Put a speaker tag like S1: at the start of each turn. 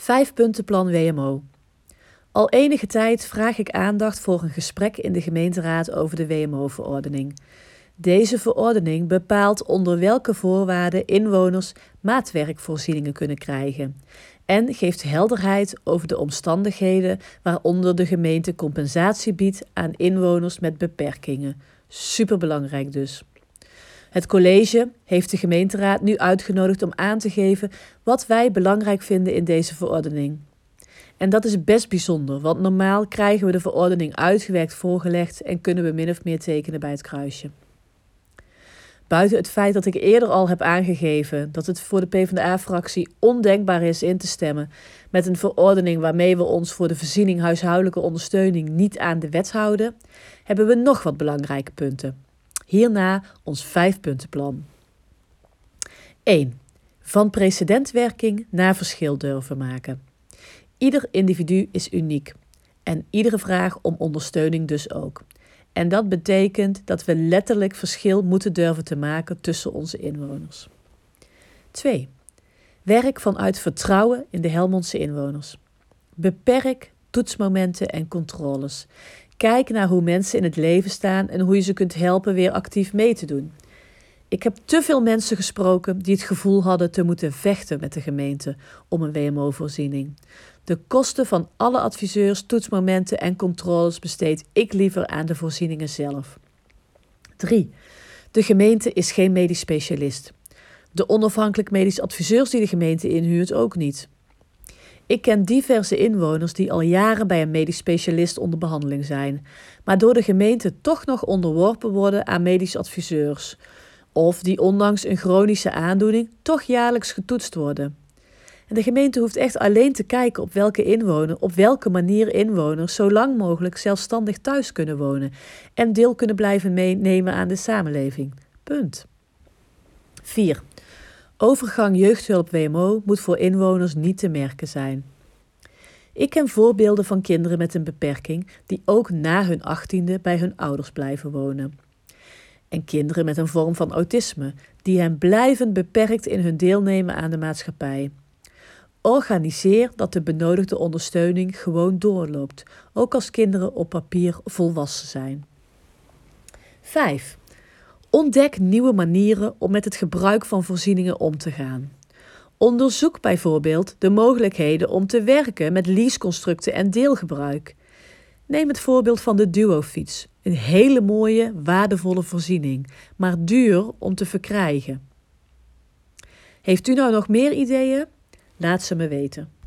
S1: Vijfpuntenplan WMO. Al enige tijd vraag ik aandacht voor een gesprek in de gemeenteraad over de WMO-verordening. Deze verordening bepaalt onder welke voorwaarden inwoners maatwerkvoorzieningen kunnen krijgen en geeft helderheid over de omstandigheden waaronder de gemeente compensatie biedt aan inwoners met beperkingen. Superbelangrijk dus. Het college heeft de gemeenteraad nu uitgenodigd om aan te geven wat wij belangrijk vinden in deze verordening. En dat is best bijzonder, want normaal krijgen we de verordening uitgewerkt voorgelegd en kunnen we min of meer tekenen bij het kruisje. Buiten het feit dat ik eerder al heb aangegeven dat het voor de PvdA-fractie ondenkbaar is in te stemmen met een verordening waarmee we ons voor de voorziening huishoudelijke ondersteuning niet aan de wet houden, hebben we nog wat belangrijke punten. Hierna ons vijfpuntenplan. 1. Van precedentwerking naar verschil durven maken. Ieder individu is uniek en iedere vraag om ondersteuning dus ook. En dat betekent dat we letterlijk verschil moeten durven te maken tussen onze inwoners. 2. Werk vanuit vertrouwen in de Helmondse inwoners. Beperk toetsmomenten en controles. Kijk naar hoe mensen in het leven staan en hoe je ze kunt helpen weer actief mee te doen. Ik heb te veel mensen gesproken die het gevoel hadden te moeten vechten met de gemeente om een WMO-voorziening. De kosten van alle adviseurs, toetsmomenten en controles besteed ik liever aan de voorzieningen zelf. 3. De gemeente is geen medisch specialist. De onafhankelijk medisch adviseurs die de gemeente inhuurt ook niet. Ik ken diverse inwoners die al jaren bij een medisch specialist onder behandeling zijn, maar door de gemeente toch nog onderworpen worden aan medisch adviseurs, of die ondanks een chronische aandoening toch jaarlijks getoetst worden. En de gemeente hoeft echt alleen te kijken op welke inwoner, op welke manier inwoners zo lang mogelijk zelfstandig thuis kunnen wonen en deel kunnen blijven meenemen aan de samenleving. Punt. 4. Overgang jeugdhulp WMO moet voor inwoners niet te merken zijn. Ik ken voorbeelden van kinderen met een beperking die ook na hun achttiende bij hun ouders blijven wonen. En kinderen met een vorm van autisme die hen blijvend beperkt in hun deelnemen aan de maatschappij. Organiseer dat de benodigde ondersteuning gewoon doorloopt, ook als kinderen op papier volwassen zijn. 5. Ontdek nieuwe manieren om met het gebruik van voorzieningen om te gaan. Onderzoek bijvoorbeeld de mogelijkheden om te werken met leaseconstructen en deelgebruik. Neem het voorbeeld van de duofiets. Een hele mooie, waardevolle voorziening, maar duur om te verkrijgen. Heeft u nou nog meer ideeën? Laat ze me weten.